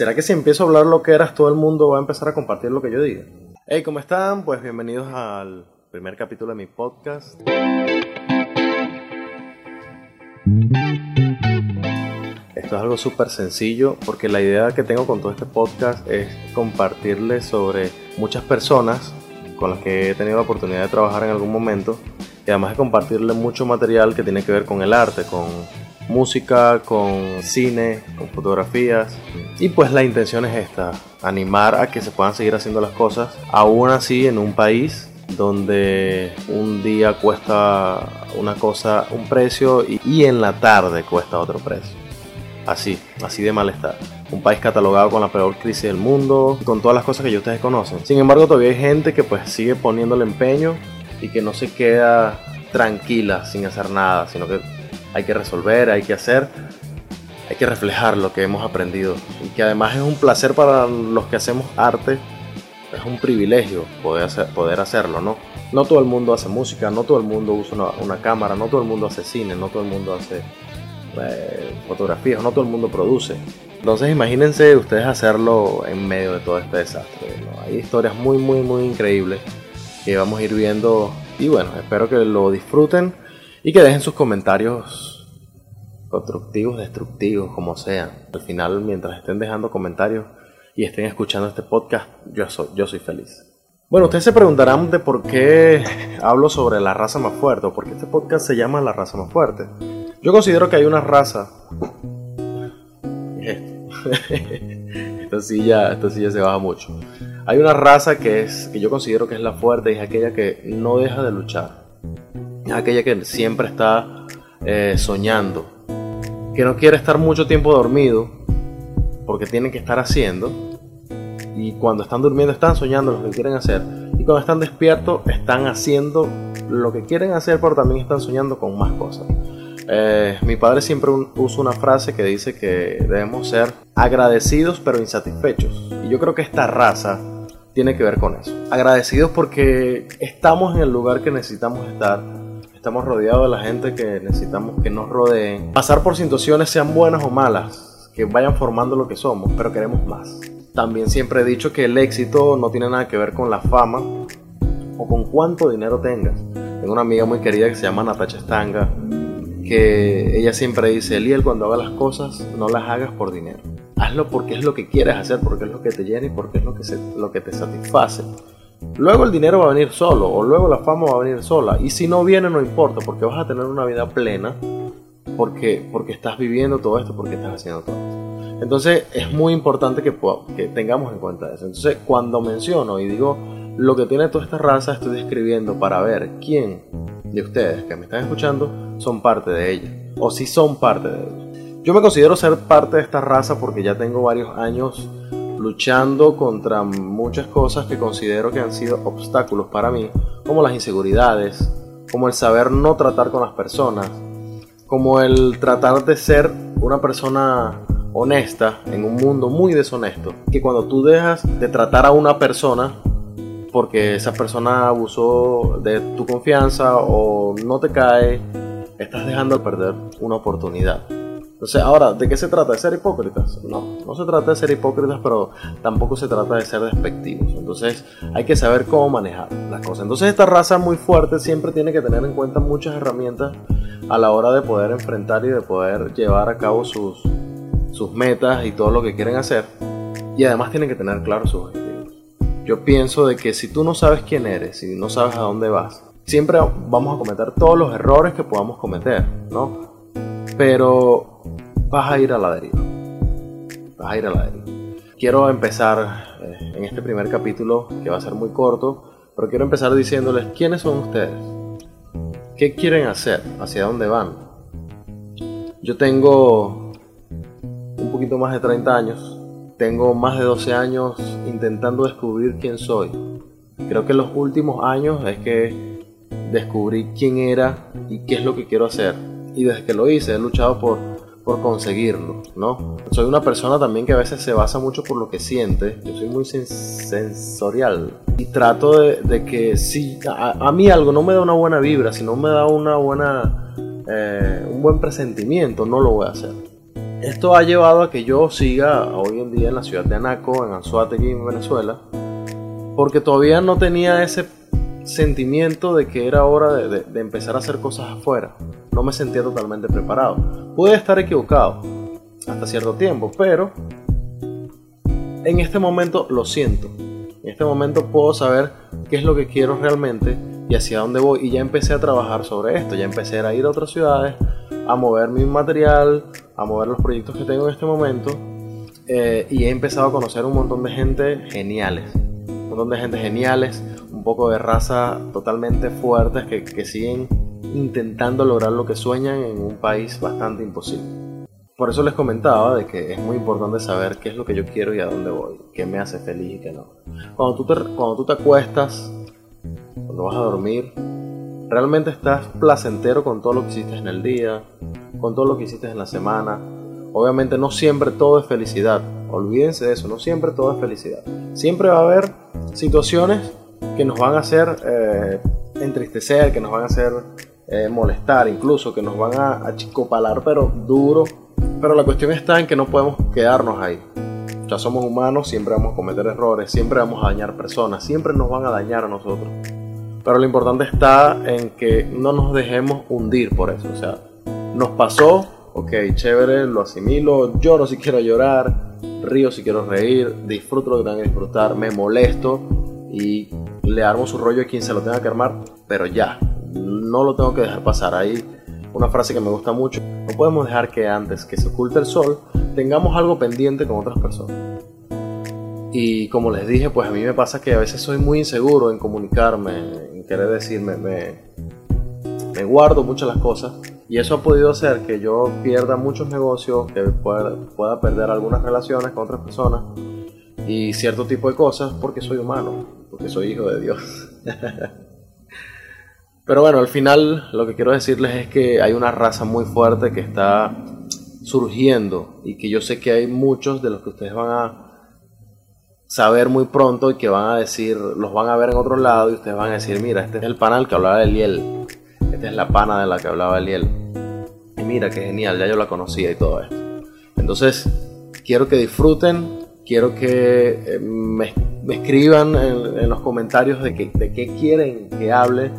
¿Será que si empiezo a hablar lo que eras, todo el mundo va a empezar a compartir lo que yo diga? Hey, ¿cómo están? Pues bienvenidos al primer capítulo de mi podcast. Esto es algo súper sencillo porque la idea que tengo con todo este podcast es compartirles sobre muchas personas con las que he tenido la oportunidad de trabajar en algún momento y además de compartirles mucho material que tiene que ver con el arte, con música, con cine, con fotografías. Y pues la intención es esta, animar a que se puedan seguir haciendo las cosas, aún así en un país donde un día cuesta una cosa, un precio y, en la tarde cuesta otro precio. Así, así de malestar. Un país catalogado con la peor crisis del mundo, con todas las cosas que ya ustedes conocen. Sin embargo, todavía hay gente que pues sigue poniéndole empeño y que no se queda tranquila sin hacer nada, sino que hay que resolver, hay que hacer, hay que reflejar lo que hemos aprendido. Y que además es un placer para los que hacemos arte, es un privilegio poder, hacer, poder hacerlo, ¿no? No todo el mundo hace música, no todo el mundo usa una, cámara, no todo el mundo hace cine, no todo el mundo hace eh, fotografías, no todo el mundo produce. Entonces imagínense ustedes hacerlo en medio de todo este desastre. Hay historias muy, muy, muy increíbles que vamos a ir viendo y bueno, espero que lo disfruten y que dejen sus comentarios constructivos, destructivos, como sean. Al final, mientras estén dejando comentarios y estén escuchando este podcast, yo soy, yo soy feliz. Bueno, ustedes se preguntarán de por qué hablo sobre la raza más fuerte o por qué este podcast se llama La raza más fuerte. Yo considero que hay una raza. ya, esto sí ya se baja mucho. Hay una raza que es que yo considero que es la fuerte y es aquella que no deja de luchar es aquella que siempre está eh, soñando, que no quiere estar mucho tiempo dormido porque tienen que estar haciendo y cuando están durmiendo están soñando lo que quieren hacer y cuando están despiertos están haciendo lo que quieren hacer pero también están soñando con más cosas. Eh, mi padre siempre usa una frase que dice que debemos ser agradecidos pero insatisfechos y yo creo que esta raza tiene que ver con eso. Agradecidos porque estamos en el lugar que necesitamos estar Estamos rodeados de la gente que necesitamos que nos rodeen. Pasar por situaciones, sean buenas o malas, que vayan formando lo que somos, pero queremos más. También siempre he dicho que el éxito no tiene nada que ver con la fama o con cuánto dinero tengas. Tengo una amiga muy querida que se llama Natacha Stanga, que ella siempre dice, Eliel, cuando hagas las cosas, no las hagas por dinero. Hazlo porque es lo que quieres hacer, porque es lo que te llena y porque es lo que, lo que te satisface. Luego el dinero va a venir solo o luego la fama va a venir sola. Y si no viene no importa porque vas a tener una vida plena porque, porque estás viviendo todo esto, porque estás haciendo todo esto. Entonces es muy importante que, que tengamos en cuenta eso. Entonces cuando menciono y digo lo que tiene toda esta raza, estoy describiendo para ver quién de ustedes que me están escuchando son parte de ella o si son parte de ella. Yo me considero ser parte de esta raza porque ya tengo varios años luchando contra muchas cosas que considero que han sido obstáculos para mí, como las inseguridades, como el saber no tratar con las personas, como el tratar de ser una persona honesta en un mundo muy deshonesto, que cuando tú dejas de tratar a una persona porque esa persona abusó de tu confianza o no te cae, estás dejando de perder una oportunidad. Entonces, ahora, ¿de qué se trata? ¿De ser hipócritas? No, no se trata de ser hipócritas, pero tampoco se trata de ser despectivos. Entonces, hay que saber cómo manejar las cosas. Entonces, esta raza muy fuerte siempre tiene que tener en cuenta muchas herramientas a la hora de poder enfrentar y de poder llevar a cabo sus, sus metas y todo lo que quieren hacer. Y además tienen que tener claros sus objetivos. Yo pienso de que si tú no sabes quién eres, si no sabes a dónde vas, siempre vamos a cometer todos los errores que podamos cometer, ¿no? Pero vas a ir a la deriva. Vas a ir a la deriva. Quiero empezar eh, en este primer capítulo, que va a ser muy corto, pero quiero empezar diciéndoles quiénes son ustedes. ¿Qué quieren hacer? ¿Hacia dónde van? Yo tengo un poquito más de 30 años. Tengo más de 12 años intentando descubrir quién soy. Creo que en los últimos años es que descubrí quién era y qué es lo que quiero hacer. Y desde que lo hice he luchado por por conseguirlo, ¿no? Soy una persona también que a veces se basa mucho por lo que siente, yo soy muy sensorial y trato de, que si a, mí algo no me da una buena vibra, si no me da una buena, eh, un buen presentimiento, no lo voy a hacer. Esto ha llevado a que yo siga hoy en día en la ciudad de Anaco, en Anzuategui, en Venezuela, porque todavía no tenía ese sentimiento de que era hora de, de, empezar a hacer cosas afuera. No me sentía totalmente preparado. Pude estar equivocado hasta cierto tiempo, pero en este momento lo siento. En este momento puedo saber qué es lo que quiero realmente y hacia dónde voy. Y ya empecé a trabajar sobre esto. Ya empecé a ir a otras ciudades, a mover mi material, a mover los proyectos que tengo en este momento. Eh, y he empezado a conocer un montón de gente geniales. Un montón de gente geniales, un poco de raza totalmente fuertes que, que siguen intentando lograr lo que sueñan en un país bastante imposible. Por eso les comentaba de que es muy importante saber qué es lo que yo quiero y a dónde voy, qué me hace feliz y qué no. Cuando tú te, cuando tú te acuestas, cuando vas a dormir, realmente estás placentero con todo lo que hiciste en el día, con todo lo que hiciste en la semana. Obviamente no siempre todo es felicidad, olvídense de eso, no siempre todo es felicidad. Siempre va a haber situaciones que nos van a hacer eh, entristecer, que nos van a hacer eh, molestar, incluso que nos van a achicopalar, pero duro pero la cuestión está en que no podemos quedarnos ahí. Ya somos humanos, siempre vamos a cometer errores, siempre vamos a dañar personas, siempre nos van a dañar a nosotros. Pero lo importante está en que no nos dejemos hundir por eso. O sea, nos pasó, ok, chévere, lo asimilo, lloro si quiero llorar, río si quiero reír, disfruto lo que tenga que disfrutar, me molesto y le armo su rollo a quien se lo tenga que armar, pero ya, no lo tengo que dejar pasar ahí una frase que me gusta mucho. No podemos dejar que antes que se oculte el sol tengamos algo pendiente con otras personas. Y como les dije, pues a mí me pasa que a veces soy muy inseguro en comunicarme, en querer decirme, me, me guardo muchas las cosas. Y eso ha podido hacer que yo pierda muchos negocios, que pueda, pueda perder algunas relaciones con otras personas y cierto tipo de cosas porque soy humano, porque soy hijo de Dios. Pero bueno, al final lo que quiero decirles es que hay una raza muy fuerte que está surgiendo y que yo sé que hay muchos de los que ustedes van a saber muy pronto y que van a decir, los van a ver en otro lado y ustedes van a decir, mira, este es el panal que hablaba de Liel, esta es la pana de la que hablaba Liel. Y mira, qué genial, ya yo la conocía y todo esto. Entonces, quiero que disfruten, quiero que eh, me, escriban en, los comentarios de, que, de qué quieren que hable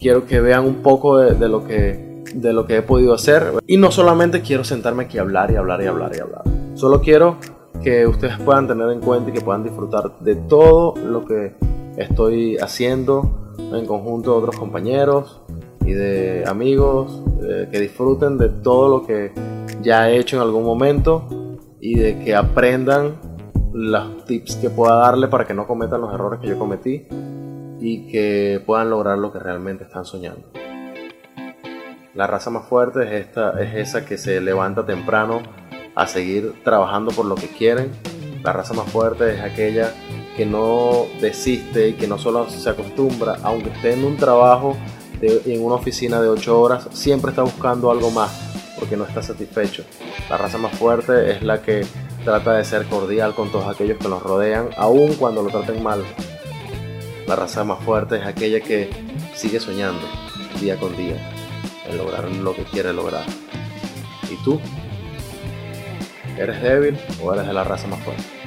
quiero que vean un poco de, lo que, de lo que he podido hacer. Y no solamente quiero sentarme aquí a hablar y hablar y hablar y hablar. Solo quiero que ustedes puedan tener en cuenta y que puedan disfrutar de todo lo que estoy haciendo en conjunto de otros compañeros y de amigos, eh, que disfruten de todo lo que ya he hecho en algún momento y de que aprendan los tips que pueda darle para que no cometan los errores que yo cometí y que puedan lograr lo que realmente están soñando. La raza más fuerte es, esta, es esa que se levanta temprano a seguir trabajando por lo que quieren. La raza más fuerte es aquella que no desiste y que no solo se acostumbra, aunque esté en un trabajo en una oficina de 8 horas, siempre está buscando algo más porque no está satisfecho. La raza más fuerte es la que trata de ser cordial con todos aquellos que nos rodean, aun cuando lo traten mal. La raza más fuerte es aquella que sigue soñando día con día en lograr lo que quiere lograr. ¿Y tú? ¿Eres débil o eres de la raza más fuerte?